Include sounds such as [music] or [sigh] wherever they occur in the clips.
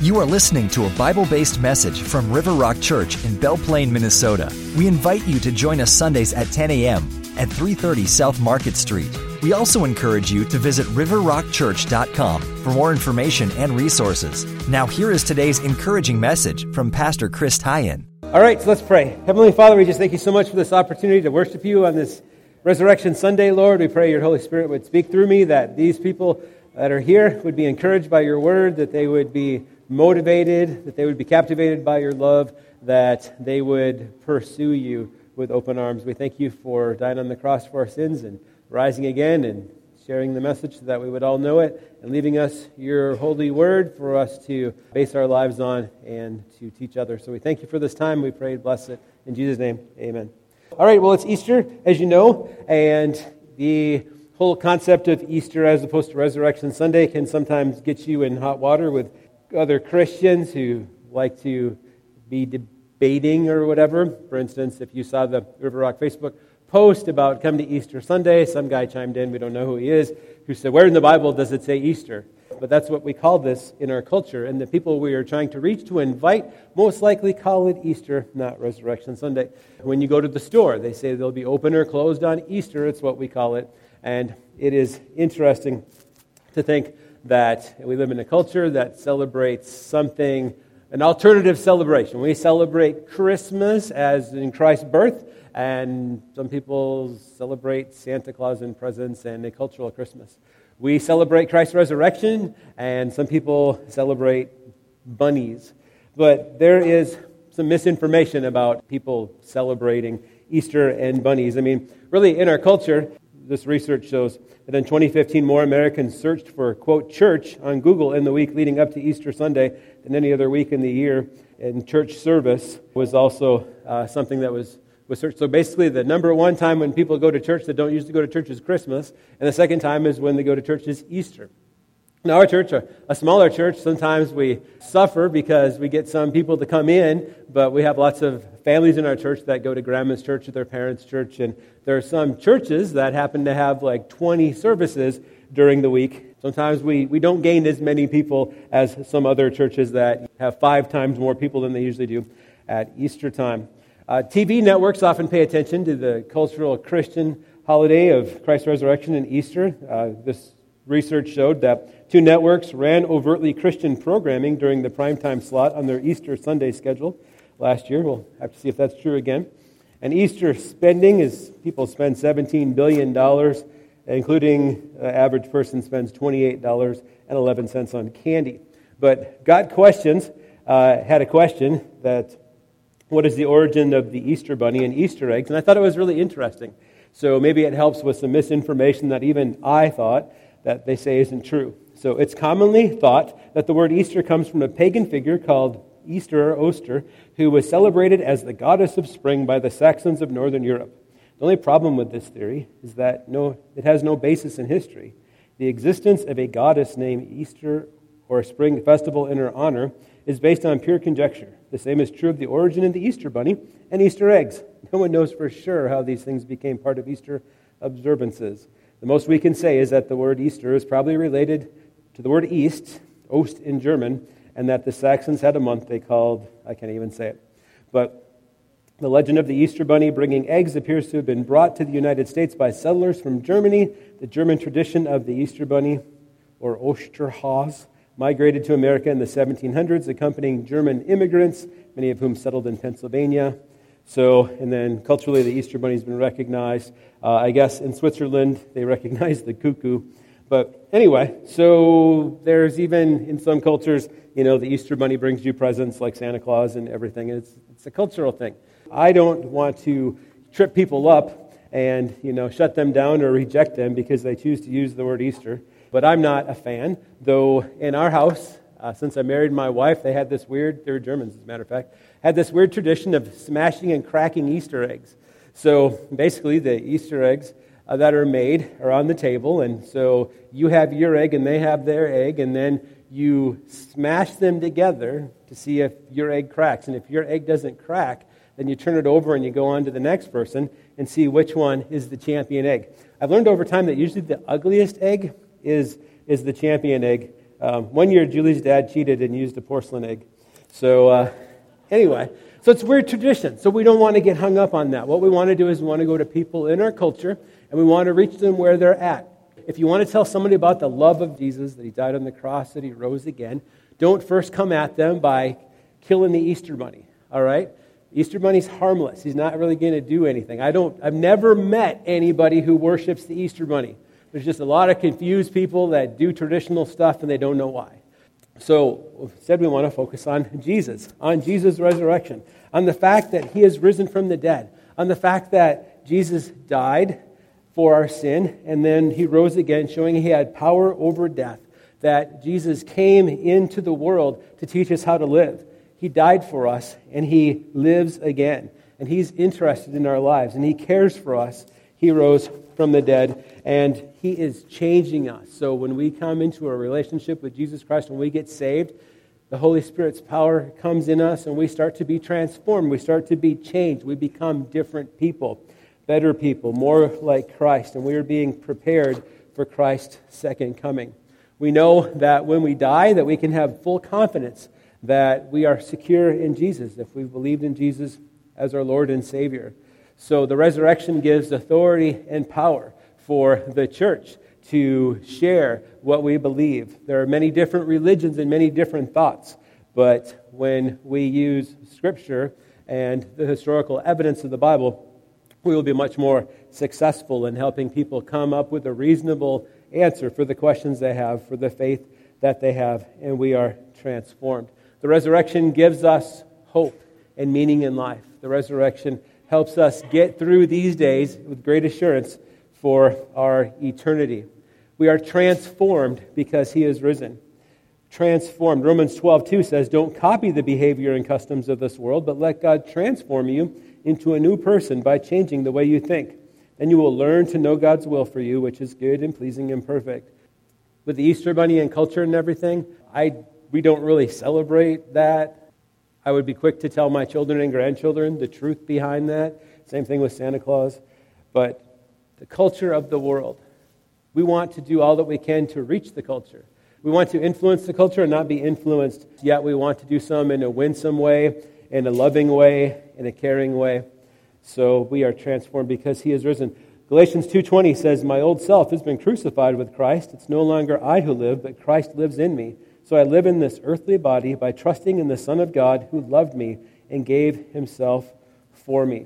You are listening to a Bible based message from River Rock Church in Belle Plaine, Minnesota. We invite you to join us Sundays at 10 a.m. at 330 South Market Street. We also encourage you to visit riverrockchurch.com for more information and resources. Now, here is today's encouraging message from Pastor Chris Tyen. All right, so let's pray. Heavenly Father, we just thank you so much for this opportunity to worship you on this Resurrection Sunday, Lord. We pray your Holy Spirit would speak through me, that these people that are here would be encouraged by your word, that they would be motivated, that they would be captivated by your love, that they would pursue you with open arms. We thank you for dying on the cross for our sins and rising again and sharing the message so that we would all know it and leaving us your holy word for us to base our lives on and to teach others. So we thank you for this time. We pray, bless it. In Jesus' name, amen. All right, well, it's Easter, as you know, and the whole concept of Easter as opposed to Resurrection Sunday can sometimes get you in hot water with other Christians who like to be debating or whatever. For instance, if you saw the River Rock Facebook post about come to Easter Sunday, some guy chimed in, we don't know who he is, who said, Where in the Bible does it say Easter? But that's what we call this in our culture. And the people we are trying to reach to invite most likely call it Easter, not Resurrection Sunday. When you go to the store, they say they'll be open or closed on Easter. It's what we call it. And it is interesting to think that we live in a culture that celebrates something, an alternative celebration. We celebrate Christmas as in Christ's birth, and some people celebrate Santa Claus and presents and a cultural Christmas. We celebrate Christ's resurrection, and some people celebrate bunnies. But there is some misinformation about people celebrating Easter and bunnies. I mean, really, in our culture, this research shows that in 2015, more Americans searched for, quote, church on Google in the week leading up to Easter Sunday than any other week in the year. And church service was also uh, something that was, was searched. So basically, the number one time when people go to church that don't usually go to church is Christmas, and the second time is when they go to church is Easter. Now, our church, a, smaller church, sometimes we suffer because we get some people to come in, but we have lots of families in our church that go to grandma's church or their parents' church. And there are some churches that happen to have like 20 services during the week. Sometimes we, we don't gain as many people as some other churches that have five times more people than they usually do at Easter time. Uh, TV networks often pay attention to the cultural Christian holiday of Christ's resurrection and Easter. Uh, this research showed that Two networks ran overtly Christian programming during the primetime slot on their Easter Sunday schedule last year. We'll have to see if that's true again. And Easter spending is people spend $17 billion, including the uh, average person spends $28.11 on candy. But Got Questions uh, had a question that what is the origin of the Easter bunny and Easter eggs? And I thought it was really interesting. So maybe it helps with some misinformation that even I thought that they say isn't true. So it's commonly thought that the word Easter comes from a pagan figure called Easter or Oster, who was celebrated as the goddess of spring by the Saxons of northern Europe. The only problem with this theory is that no, it has no basis in history. The existence of a goddess named Easter or a spring festival in her honor is based on pure conjecture. The same is true of the origin of the Easter bunny and Easter eggs. [laughs] No one knows for sure how these things became part of Easter observances. The most we can say is that the word Easter is probably related to the word east, Ost in German, and that the Saxons had a month they called, I can't even say it. But the legend of the Easter bunny bringing eggs appears to have been brought to the United States by settlers from Germany. The German tradition of the Easter bunny, or Osterhase, migrated to America in the 1700s, accompanying German immigrants, many of whom settled in Pennsylvania. So, and then culturally, the Easter bunny has been recognized. Uh, I guess in Switzerland, they [laughs] recognize the cuckoo but anyway, so there's even in some cultures, you know, the Easter bunny brings you presents like Santa Claus and everything. It's, it's a cultural thing. I don't want to trip people up and, you know, shut them down or reject them because they choose to use the word Easter. But I'm not a fan, though in our house, uh, since I married my wife, they had this weird, they were Germans as a matter of fact, had this weird tradition of smashing and cracking Easter eggs. So basically, the Easter eggs uh, that are made are on the table. And so you have your egg and they have their egg, and then you smash them together to see if your egg cracks. And if your egg doesn't crack, then you turn it over and you go on to the next person and see which one is the champion egg. I've learned over time that usually the ugliest egg is, is the champion egg Um, one year, Julie's dad cheated and used a porcelain egg. So, uh, anyway, so it's weird tradition. So we don't want to get hung up on that. What we want to do is we want to go to people in our culture and we want to reach them where they're at. If you want to tell somebody about the love of Jesus, that he died on the cross, that he rose again, don't first come at them by killing the Easter bunny, all right? Easter bunny's harmless. He's not really going to do anything. I don't I've never met anybody who worships the Easter bunny. There's just a lot of confused people that do traditional stuff and they don't know why. So, instead, we want to focus on Jesus, on Jesus' resurrection, on the fact that he has risen from the dead, on the fact that Jesus died for our sin and then he rose again, showing he had power over death, that Jesus came into the world to teach us how to live. He died for us and he lives again. And he's interested in our lives and he cares for us. He rose from the dead and he is changing us. So when we come into a relationship with Jesus Christ, when we get saved, the Holy Spirit's power comes in us and we start to be transformed. We start to be changed. We become different people, better people, more like Christ. And we are being prepared for Christ's second coming. We know that when we die that we can have full confidence that we are secure in Jesus if we've believed in Jesus as our Lord and Savior. So the resurrection gives authority and power for the church to share what we believe. There are many different religions and many different thoughts, but when we use Scripture and the historical evidence of the Bible, we will be much more successful in helping people come up with a reasonable answer for the questions they have, for the faith that they have, and we are transformed. The resurrection gives us hope and meaning in life. The resurrection helps us get through these days with great assurance for our eternity. We are transformed because he is risen. Transformed. Romans 12, 2 says, Don't copy the behavior and customs of this world, but let God transform you into a new person by changing the way you think. Then you will learn to know God's will for you, which is good and pleasing and perfect. With the Easter Bunny and culture and everything, I we don't really celebrate that. I would be quick to tell my children and grandchildren the truth behind that. Same thing with Santa Claus. But the culture of the world, we want to do all that we can to reach the culture. We want to influence the culture and not be influenced, yet we want to do some in a winsome way, in a loving way, in a caring way. So we are transformed because he has risen. Galatians 2:20 says, "My old self has been crucified with Christ. It's no longer I who live, but Christ lives in me." So I live in this earthly body by trusting in the Son of God who loved me and gave himself for me.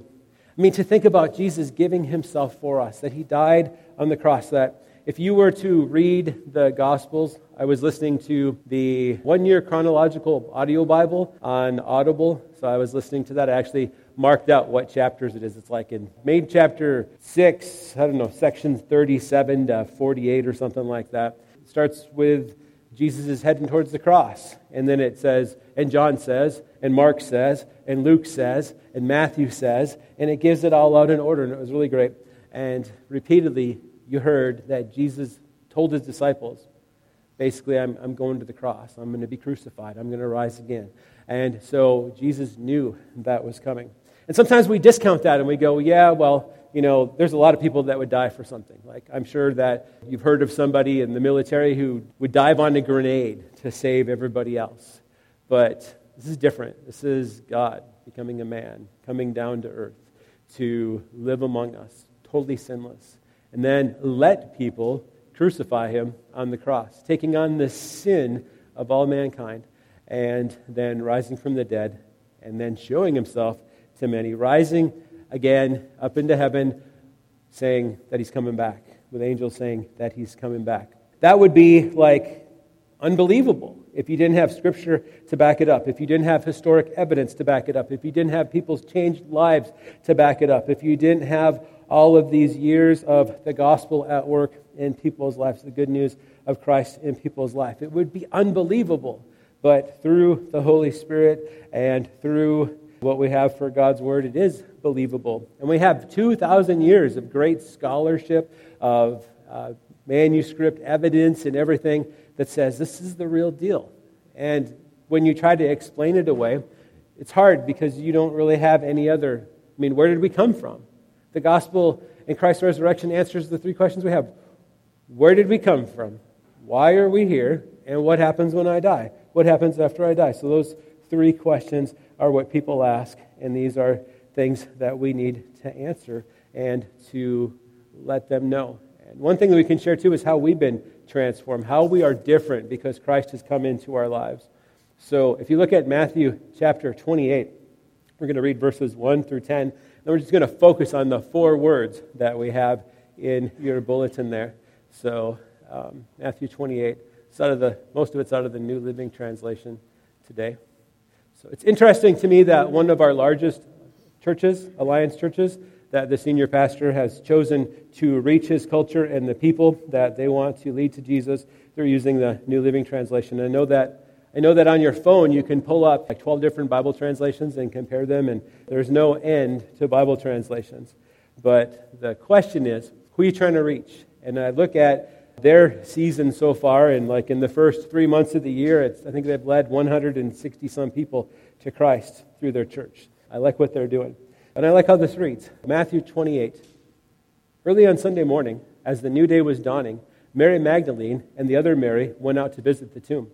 I mean, to think about Jesus giving himself for us, that he died on the cross, that if you were to read the Gospels, I was listening to the one year chronological audio Bible on Audible. So I was listening to that. I actually marked out what chapters it is. It's like in main chapter 6, I don't know, section 37 to 48 or something like that. It starts with Jesus is heading towards the cross. And then it says, and John says, and Mark says, and Luke says, and Matthew says, and it gives it all out in order, and it was really great. And repeatedly, you heard that Jesus told his disciples, basically, I'm, I'm going to the cross. I'm going to be crucified. I'm going to rise again. And so Jesus knew that was coming. And sometimes we discount that and we go, yeah, well, you know, there's a lot of people that would die for something. Like, I'm sure that you've heard of somebody in the military who would dive on a grenade to save everybody else. But this is different. This is God becoming a man, coming down to earth to live among us, totally sinless, and then let people crucify him on the cross, taking on the sin of all mankind, and then rising from the dead, and then showing himself to many, rising again up into heaven, saying that he's coming back, with angels saying that he's coming back. That would be like unbelievable if you didn't have scripture to back it up, if you didn't have historic evidence to back it up, if you didn't have people's changed lives to back it up, if you didn't have all of these years of the gospel at work in people's lives, the good news of Christ in people's life. It would be unbelievable. But through the Holy Spirit and through what we have for God's Word, it is believable. And we have 2,000 years of great scholarship, of uh, manuscript evidence, and everything that says this is the real deal. And when you try to explain it away, it's hard because you don't really have any other. I mean, where did we come from? The gospel and Christ's resurrection answers the three questions we have Where did we come from? Why are we here? And what happens when I die? What happens after I die? So those three questions are what people ask, and these are things that we need to answer and to let them know. And one thing that we can share too is how we've been transformed, how we are different because Christ has come into our lives. So if you look at Matthew chapter 28, we're going to read verses 1 through 10. And we're just going to focus on the four words that we have in your bulletin there. So um, Matthew 28, it's out of the, most of it's out of the New Living Translation today. So it's interesting to me that one of our largest churches, Alliance churches, that the senior pastor has chosen to reach his culture and the people that they want to lead to Jesus. They're using the New Living Translation. I know that I know that on your phone you can pull up like 12 different Bible translations and compare them, and there's no end to Bible translations. But the question is, who are you trying to reach? And I look at their season so far, and like in the first three months of the year, I think they've led 160 some people to Christ through their church. I like what they're doing. And I like how this reads Matthew 28. Early on Sunday morning, as the new day was dawning, Mary Magdalene and the other Mary went out to visit the tomb.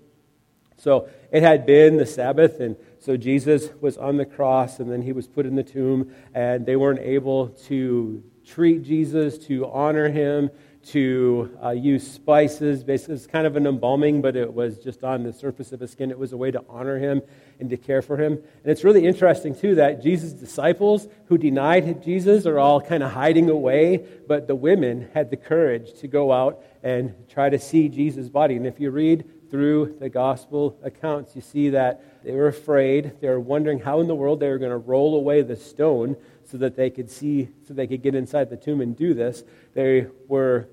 So it had been the Sabbath, and so Jesus was on the cross, and then he was put in the tomb, and they weren't able to treat Jesus, to honor him, to uh, use spices. Basically, it's kind of an embalming, but it was just on the surface of his skin. It was a way to honor him and to care for him. And it's really interesting, too, that Jesus' disciples who denied Jesus are all kind of hiding away, but the women had the courage to go out and try to see Jesus' body. And if you read through the gospel accounts, you see that they were afraid. They were wondering how in the world they were going to roll away the stone so that they could see, so they could get inside the tomb and do this. They were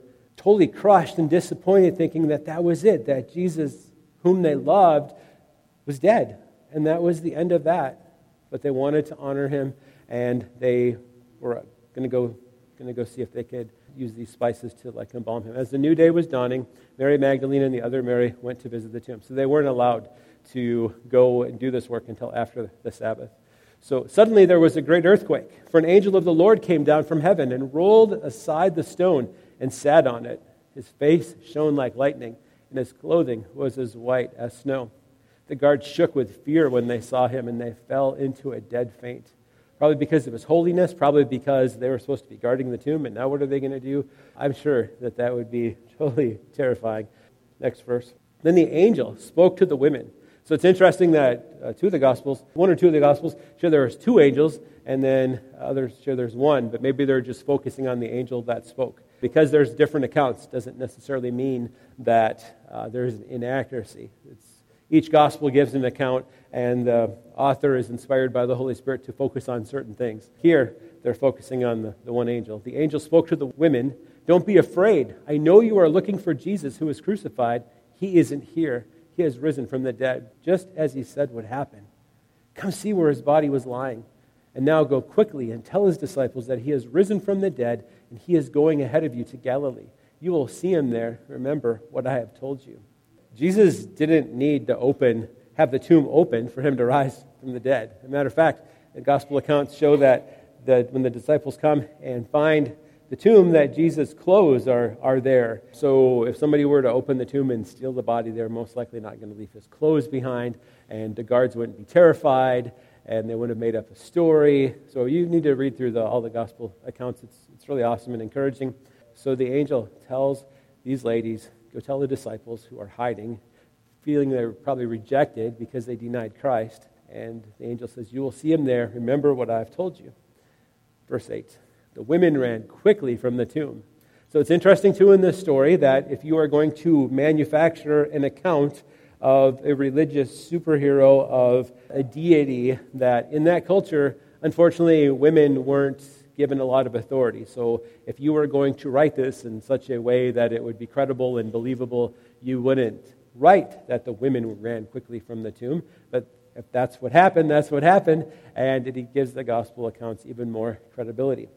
totally crushed and disappointed, thinking that that was it, that Jesus, whom they loved, was dead. And that was the end of that. But they wanted to honor him, and they were going to go, going to go see if they could use these spices to like embalm him. As the new day was dawning, Mary Magdalene and the other Mary went to visit the tomb. So they weren't allowed to go and do this work until after the Sabbath. So suddenly there was a great earthquake, for an angel of the Lord came down from heaven and rolled aside the stone and sat on it. His face shone like lightning, and his clothing was as white as snow. The guards shook with fear when they saw him, and they fell into a dead faint. Probably because of his holiness, probably because they were supposed to be guarding the tomb, and now what are they going to do? I'm sure that that would be [laughs] totally terrifying. Next verse. Then the angel spoke to the women so it's interesting that uh, two of the Gospels, one or two of the Gospels, show there's two angels, and then others show there's one, but maybe they're just focusing on the angel that spoke. Because there's different accounts doesn't necessarily mean that uh, there's inaccuracy. It's, each Gospel gives an account, and the author is inspired by the Holy Spirit to focus on certain things. Here, they're focusing on the, the one angel. The angel spoke to the women Don't be afraid. I know you are looking for Jesus who was crucified. He isn't here he has risen from the dead, just as he said would happen. Come see where his body was lying. And now go quickly and tell his disciples that he has risen from the dead and he is going ahead of you to Galilee. You will see him there. Remember what I have told you. Jesus didn't need to open, have the tomb open for him to rise from the dead. As a matter of fact, the gospel accounts show that, that when the disciples come and find the tomb that Jesus' clothes are, are there. So if somebody were to open the tomb and steal the body, they're most likely not going to leave his clothes behind, and the guards wouldn't be terrified, and they wouldn't have made up a story. So you need to read through the, all the gospel accounts. It's, it's really awesome and encouraging. So the angel tells these ladies, go tell the disciples who are hiding, feeling they're probably rejected because they denied Christ. And the angel says, You will see him there. Remember what I've told you. Verse 8. The women ran quickly from the tomb. So it's interesting, too, in this story that if you are going to manufacture an account of a religious superhero, of a deity, that in that culture, unfortunately, women weren't given a lot of authority. So if you were going to write this in such a way that it would be credible and believable, you wouldn't write that the women ran quickly from the tomb. But if that's what happened, that's what happened, and it gives the gospel accounts even more credibility.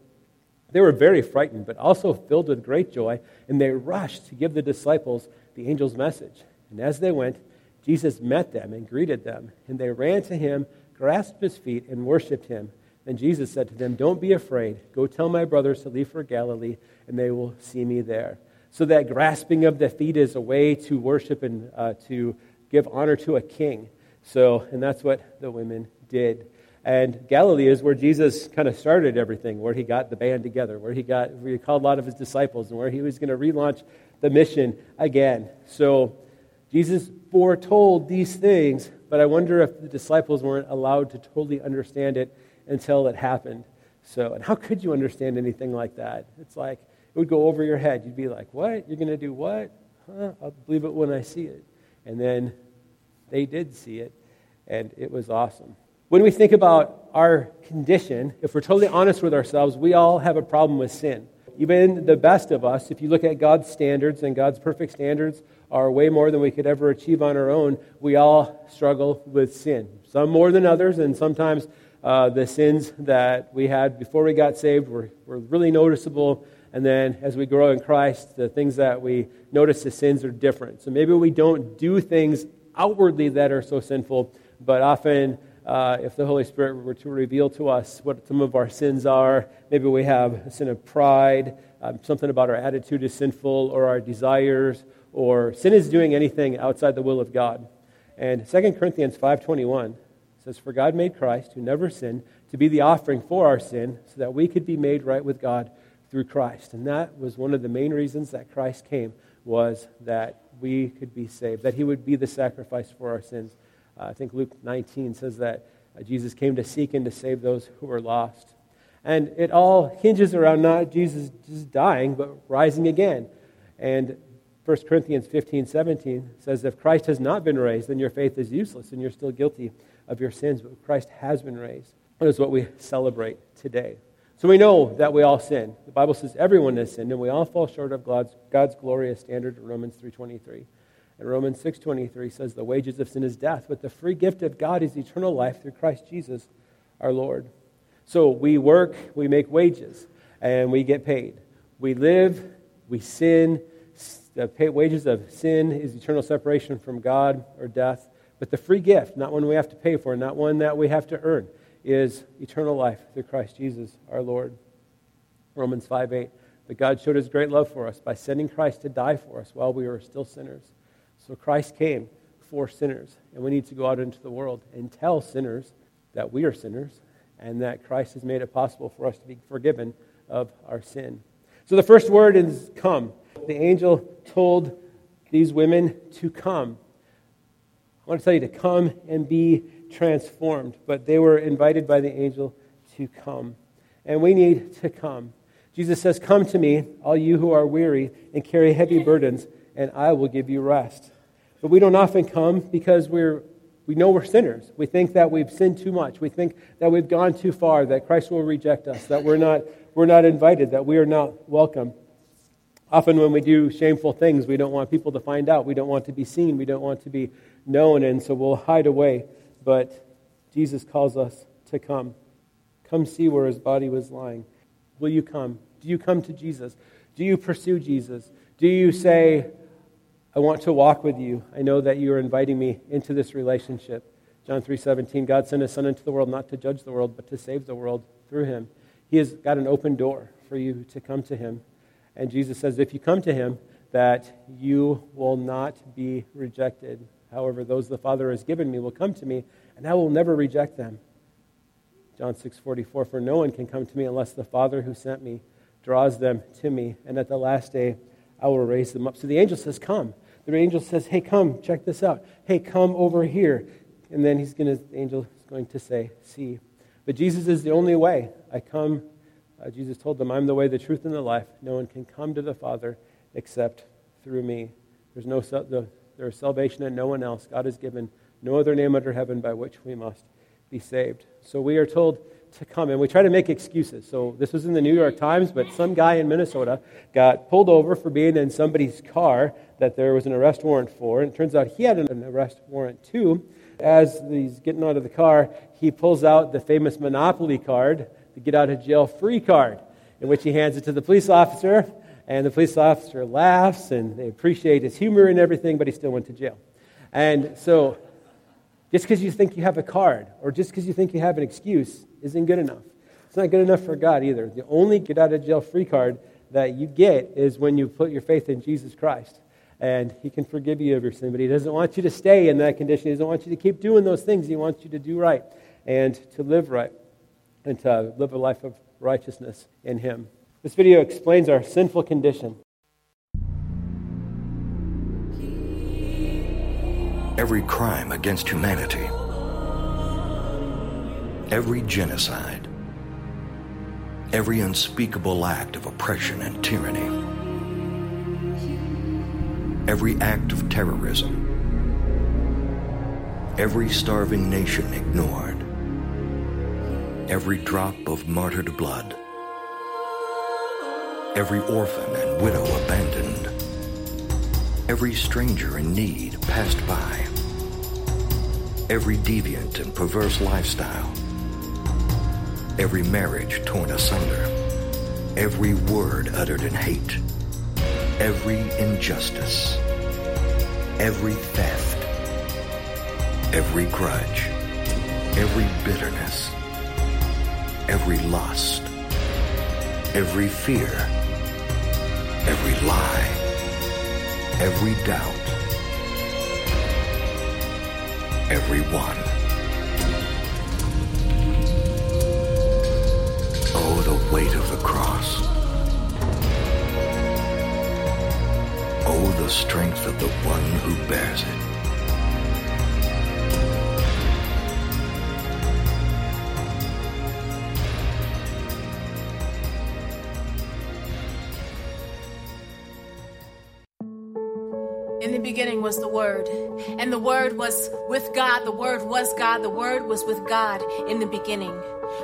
They were very frightened, but also filled with great joy, and they rushed to give the disciples the angel's message. And as they went, Jesus met them and greeted them, and they ran to him, grasped his feet, and worshiped him. Then Jesus said to them, Don't be afraid. Go tell my brothers to leave for Galilee, and they will see me there. So that grasping of the feet is a way to worship and uh, to give honor to a king. So, and that's what the women did. And Galilee is where Jesus kind of started everything, where he got the band together, where he got where he called a lot of his disciples, and where he was going to relaunch the mission again. So Jesus foretold these things, but I wonder if the disciples weren't allowed to totally understand it until it happened. So, and how could you understand anything like that? It's like it would go over your head. You'd be like, "What? You're going to do what? Huh? I'll believe it when I see it." And then they did see it, and it was awesome. When we think about our condition, if we're totally honest with ourselves, we all have a problem with sin. Even the best of us, if you look at God's standards, and God's perfect standards are way more than we could ever achieve on our own, we all struggle with sin. Some more than others, and sometimes uh, the sins that we had before we got saved were, were really noticeable. And then as we grow in Christ, the things that we notice the sins are different. So maybe we don't do things outwardly that are so sinful, but often uh, if the Holy Spirit were to reveal to us what some of our sins are. Maybe we have a sin of pride, um, something about our attitude is sinful, or our desires, or sin is doing anything outside the will of God. And 2 Corinthians 5.21 says, For God made Christ, who never sinned, to be the offering for our sin, so that we could be made right with God through Christ. And that was one of the main reasons that Christ came, was that we could be saved, that he would be the sacrifice for our sins. Uh, I think Luke 19 says that uh, Jesus came to seek and to save those who were lost. And it all hinges around not Jesus just dying, but rising again. And 1 Corinthians 15, 17 says, If Christ has not been raised, then your faith is useless and you're still guilty of your sins. But Christ has been raised. That is what we celebrate today. So we know that we all sin. The Bible says everyone has sinned, and we all fall short of God's, God's glorious standard in Romans 3.23. And Romans 6.23 says, The wages of sin is death, but the free gift of God is eternal life through Christ Jesus our Lord. So we work, we make wages, and we get paid. We live, we sin. The wages of sin is eternal separation from God or death. But the free gift, not one we have to pay for, not one that we have to earn, is eternal life through Christ Jesus our Lord. Romans 5 8. But God showed his great love for us by sending Christ to die for us while we were still sinners. So Christ came for sinners, and we need to go out into the world and tell sinners that we are sinners and that Christ has made it possible for us to be forgiven of our sin. So the first word is come. The angel told these women to come. I want to tell you to come and be transformed, but they were invited by the angel to come. And we need to come. Jesus says, Come to me, all you who are weary and carry heavy burdens, and I will give you rest. But we don't often come because we're, we know we're sinners. We think that we've sinned too much. We think that we've gone too far, that Christ will reject us, that we're not, we're not invited, that we are not welcome. Often, when we do shameful things, we don't want people to find out. We don't want to be seen. We don't want to be known, and so we'll hide away. But Jesus calls us to come. Come see where his body was lying. Will you come? Do you come to Jesus? Do you pursue Jesus? Do you say, I want to walk with you. I know that you are inviting me into this relationship. John 3:17 God sent his son into the world not to judge the world but to save the world through him. He has got an open door for you to come to him. And Jesus says if you come to him that you will not be rejected. However, those the Father has given me will come to me and I will never reject them. John 6:44 For no one can come to me unless the Father who sent me draws them to me and at the last day I will raise them up. So the angel says, Come the angel says, Hey, come, check this out. Hey, come over here. And then he's going to, the angel is going to say, See. But Jesus is the only way. I come, uh, Jesus told them, I'm the way, the truth, and the life. No one can come to the Father except through me. There's no there is salvation in no one else. God has given no other name under heaven by which we must be saved. So we are told to come. And we try to make excuses. So this was in the New York Times, but some guy in Minnesota got pulled over for being in somebody's car that there was an arrest warrant for. And it turns out he had an arrest warrant too. As he's getting out of the car, he pulls out the famous Monopoly card, the get out of jail free card, in which he hands it to the police officer. And the police officer laughs and they appreciate his humor and everything, but he still went to jail. And so, just because you think you have a card or just because you think you have an excuse isn't good enough. It's not good enough for God either. The only get out of jail free card that you get is when you put your faith in Jesus Christ. And He can forgive you of your sin, but He doesn't want you to stay in that condition. He doesn't want you to keep doing those things. He wants you to do right and to live right and to live a life of righteousness in Him. This video explains our sinful condition. Every crime against humanity, every genocide, every unspeakable act of oppression and tyranny, every act of terrorism, every starving nation ignored, every drop of martyred blood, every orphan and widow abandoned, every stranger in need passed by, every deviant and perverse lifestyle, every marriage torn asunder, every word uttered in hate, every injustice, every theft, every grudge, every bitterness, every lust, every fear, every lie, every doubt, every one. Weight of the cross. Oh, the strength of the one who bears it. In the beginning was the Word, and the Word was with God. The Word was God. The Word was with God in the beginning.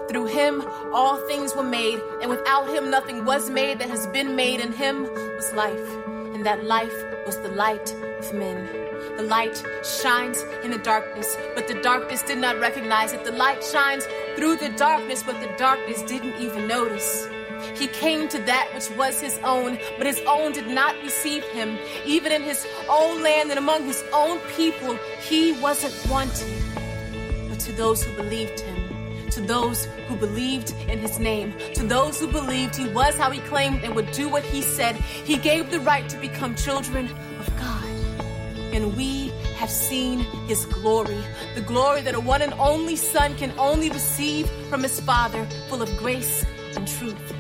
Through him, all things were made, and without him, nothing was made that has been made. In him was life, and that life was the light of men. The light shines in the darkness, but the darkness did not recognize it. The light shines through the darkness, but the darkness didn't even notice. He came to that which was his own, but his own did not receive him. Even in his own land and among his own people, he wasn't wanted. But to those who believed him, to those who believed in his name, to those who believed he was how he claimed and would do what he said, he gave the right to become children of God. And we have seen his glory, the glory that a one and only Son can only receive from his Father, full of grace and truth.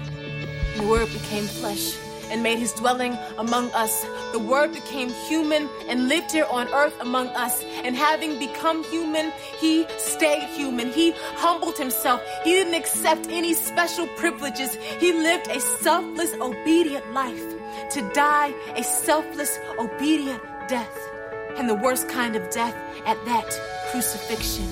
And the Word became flesh and made his dwelling among us. The Word became human and lived here on earth among us. And having become human, he stayed human. He humbled himself. He didn't accept any special privileges. He lived a selfless, obedient life to die a selfless, obedient death. And the worst kind of death at that, crucifixion.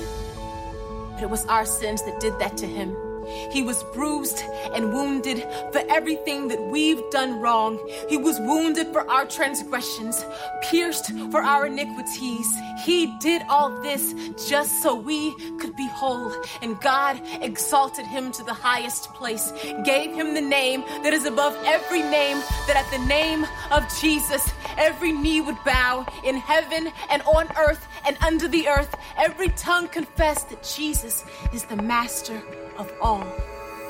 But it was our sins that did that to him. He was bruised and wounded for everything that we've done wrong. He was wounded for our transgressions, pierced for our iniquities. He did all this just so we could be whole. And God exalted him to the highest place, gave him the name that is above every name, that at the name of Jesus, every knee would bow in heaven and on earth and under the earth. Every tongue confess that Jesus is the master of all.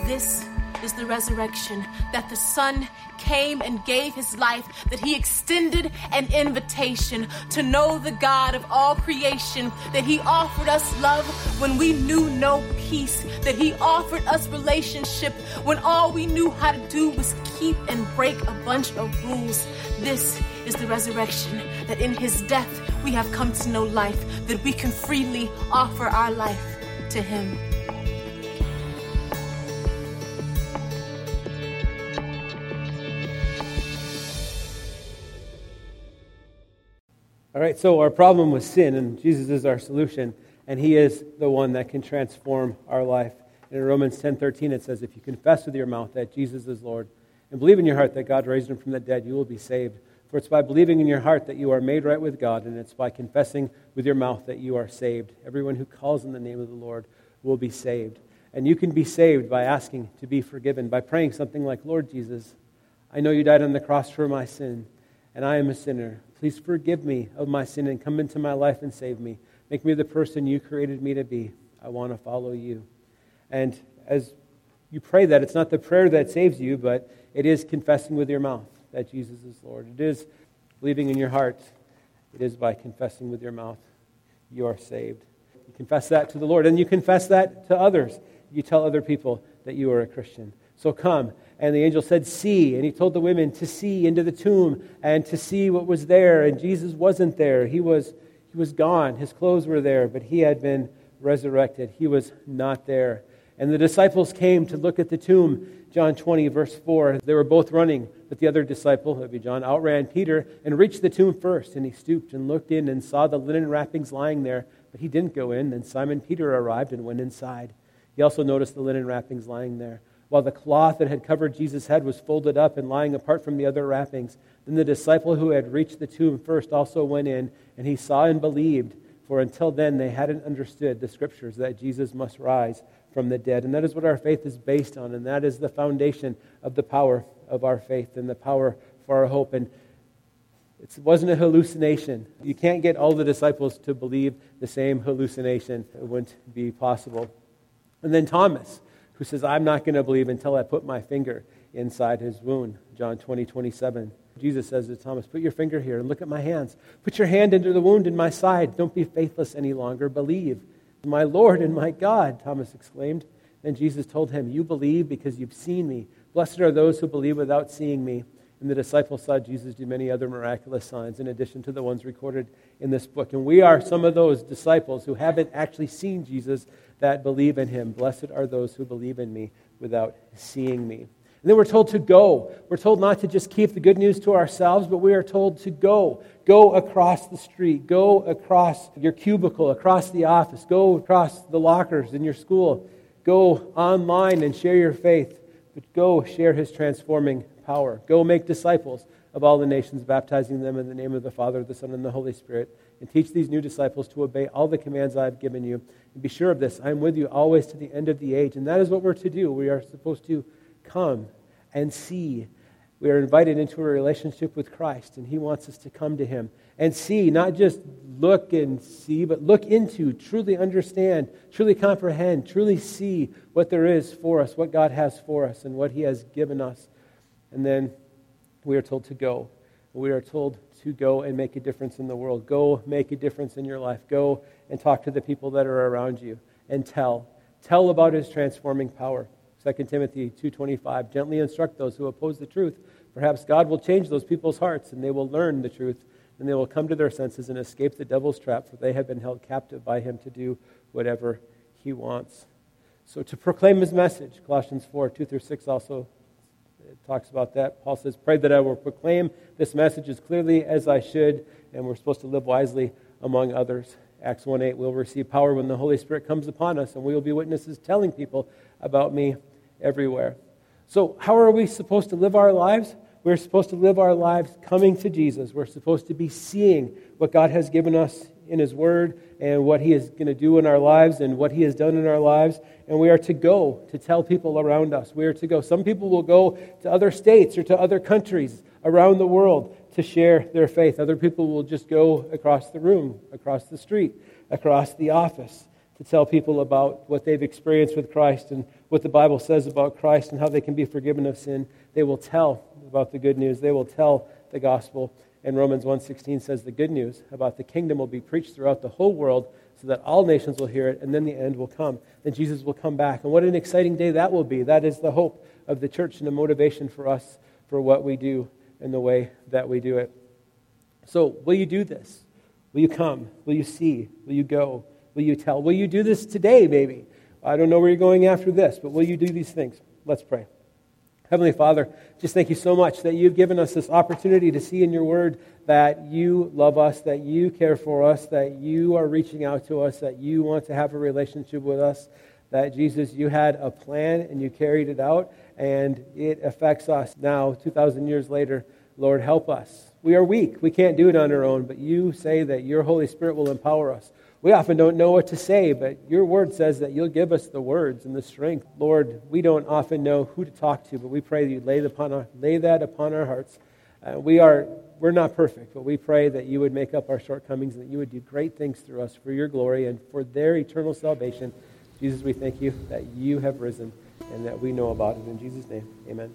This is the resurrection that the Son came and gave his life, that he extended an invitation to know the God of all creation, that he offered us love when we knew no peace, that he offered us relationship when all we knew how to do was keep and break a bunch of rules. This is the resurrection, that in his death we have come to know life, that we can freely offer our life to him. All right, so our problem was sin, and Jesus is our solution, and He is the one that can transform our life. And in Romans 10:13, it says, "If you confess with your mouth that Jesus is Lord, and believe in your heart that God raised Him from the dead, you will be saved. For it's by believing in your heart that you are made right with God, and it's by confessing with your mouth that you are saved. Everyone who calls in the name of the Lord will be saved." And you can be saved by asking to be forgiven, by praying something like, "Lord Jesus, I know you died on the cross for my sin, and I am a sinner." Please forgive me of my sin and come into my life and save me. Make me the person you created me to be. I want to follow you. And as you pray that. It's not the prayer that saves you, but it is confessing with your mouth that Jesus is Lord. It is believing in your heart. It is by confessing with your mouth you are saved. You confess that to the Lord, and you confess that to others. You tell other people that you are a Christian. So come. And the angel said, See. And he told the women to see into the tomb and to see what was there. And Jesus wasn't there. He was, he was gone. His clothes were there, but he had been resurrected. He was not there. And the disciples came to look at the tomb. John 20, verse 4. They were both running, but the other disciple, that would be John, outran Peter and reached the tomb first. And he stooped and looked in and saw the linen wrappings lying there, but he didn't go in. Then Simon Peter arrived and went inside. He also noticed the linen wrappings lying there, while the cloth that had covered Jesus' head was folded up and lying apart from the other wrappings. Then the disciple who had reached the tomb first also went in, and he saw and believed. For until then they hadn't understood the scriptures that Jesus must rise from the dead. And that is what our faith is based on, and that is the foundation of the power of our faith and the power for our hope. And it wasn't a hallucination. You can't get all the disciples to believe the same hallucination. It wouldn't be possible. And then Thomas, who says, I'm not going to believe until I put my finger inside his wound. John 20, 27. Jesus says to Thomas, Put your finger here and look at my hands. Put your hand into the wound in my side. Don't be faithless any longer. Believe. My Lord and my God, Thomas exclaimed. Then Jesus told him, You believe because you've seen me. Blessed are those who believe without seeing me. And the disciples saw Jesus do many other miraculous signs in addition to the ones recorded in this book. And we are some of those disciples who haven't actually seen Jesus that believe in him. Blessed are those who believe in me without seeing me. And then we're told to go. We're told not to just keep the good news to ourselves, but we are told to go. Go across the street. Go across your cubicle, across the office. Go across the lockers in your school. Go online and share your faith. But go share his transforming power. Go make disciples of all the nations, baptizing them in the name of the Father, the Son, and the Holy Spirit. And teach these new disciples to obey all the commands I have given you. And be sure of this I am with you always to the end of the age. And that is what we're to do. We are supposed to come and see. We are invited into a relationship with Christ, and He wants us to come to Him and see, not just look and see, but look into, truly understand, truly comprehend, truly see what there is for us, what God has for us, and what He has given us. And then we are told to go. We are told to go and make a difference in the world. Go make a difference in your life. Go and talk to the people that are around you and tell. Tell about His transforming power. 2 Timothy 2:25 gently instruct those who oppose the truth perhaps God will change those people's hearts and they will learn the truth and they will come to their senses and escape the devil's trap for they have been held captive by him to do whatever he wants so to proclaim his message Colossians 4 2 through 6 also talks about that Paul says pray that I will proclaim this message as clearly as I should and we're supposed to live wisely among others Acts 1 8, we'll receive power when the Holy Spirit comes upon us, and we will be witnesses telling people about me everywhere. So, how are we supposed to live our lives? We're supposed to live our lives coming to Jesus. We're supposed to be seeing what God has given us in His Word and what He is going to do in our lives and what He has done in our lives. And we are to go to tell people around us. We are to go. Some people will go to other states or to other countries around the world to share their faith. Other people will just go across the room, across the street, across the office to tell people about what they've experienced with Christ and what the Bible says about Christ and how they can be forgiven of sin. They will tell about the good news. They will tell the gospel. And Romans 1:16 says the good news about the kingdom will be preached throughout the whole world so that all nations will hear it and then the end will come. Then Jesus will come back. And what an exciting day that will be. That is the hope of the church and a motivation for us for what we do and the way that we do it. So, will you do this? Will you come? Will you see? Will you go? Will you tell? Will you do this today, maybe? I don't know where you're going after this, but will you do these things? Let's pray. Heavenly Father, just thank you so much that you've given us this opportunity to see in your word that you love us, that you care for us, that you are reaching out to us, that you want to have a relationship with us, that Jesus, you had a plan and you carried it out, and it affects us now, 2,000 years later. Lord, help us. We are weak. We can't do it on our own, but you say that your Holy Spirit will empower us. We often don't know what to say, but your word says that you'll give us the words and the strength. Lord, we don't often know who to talk to, but we pray that you lay, upon our, lay that upon our hearts. Uh, we are, we're not perfect, but we pray that you would make up our shortcomings and that you would do great things through us for your glory and for their eternal salvation. Jesus, we thank you that you have risen and that we know about it. In Jesus' name, amen.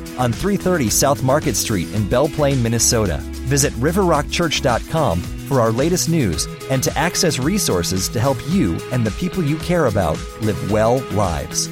on 330 South Market Street in Belle Plaine, Minnesota. Visit riverrockchurch.com for our latest news and to access resources to help you and the people you care about live well lives.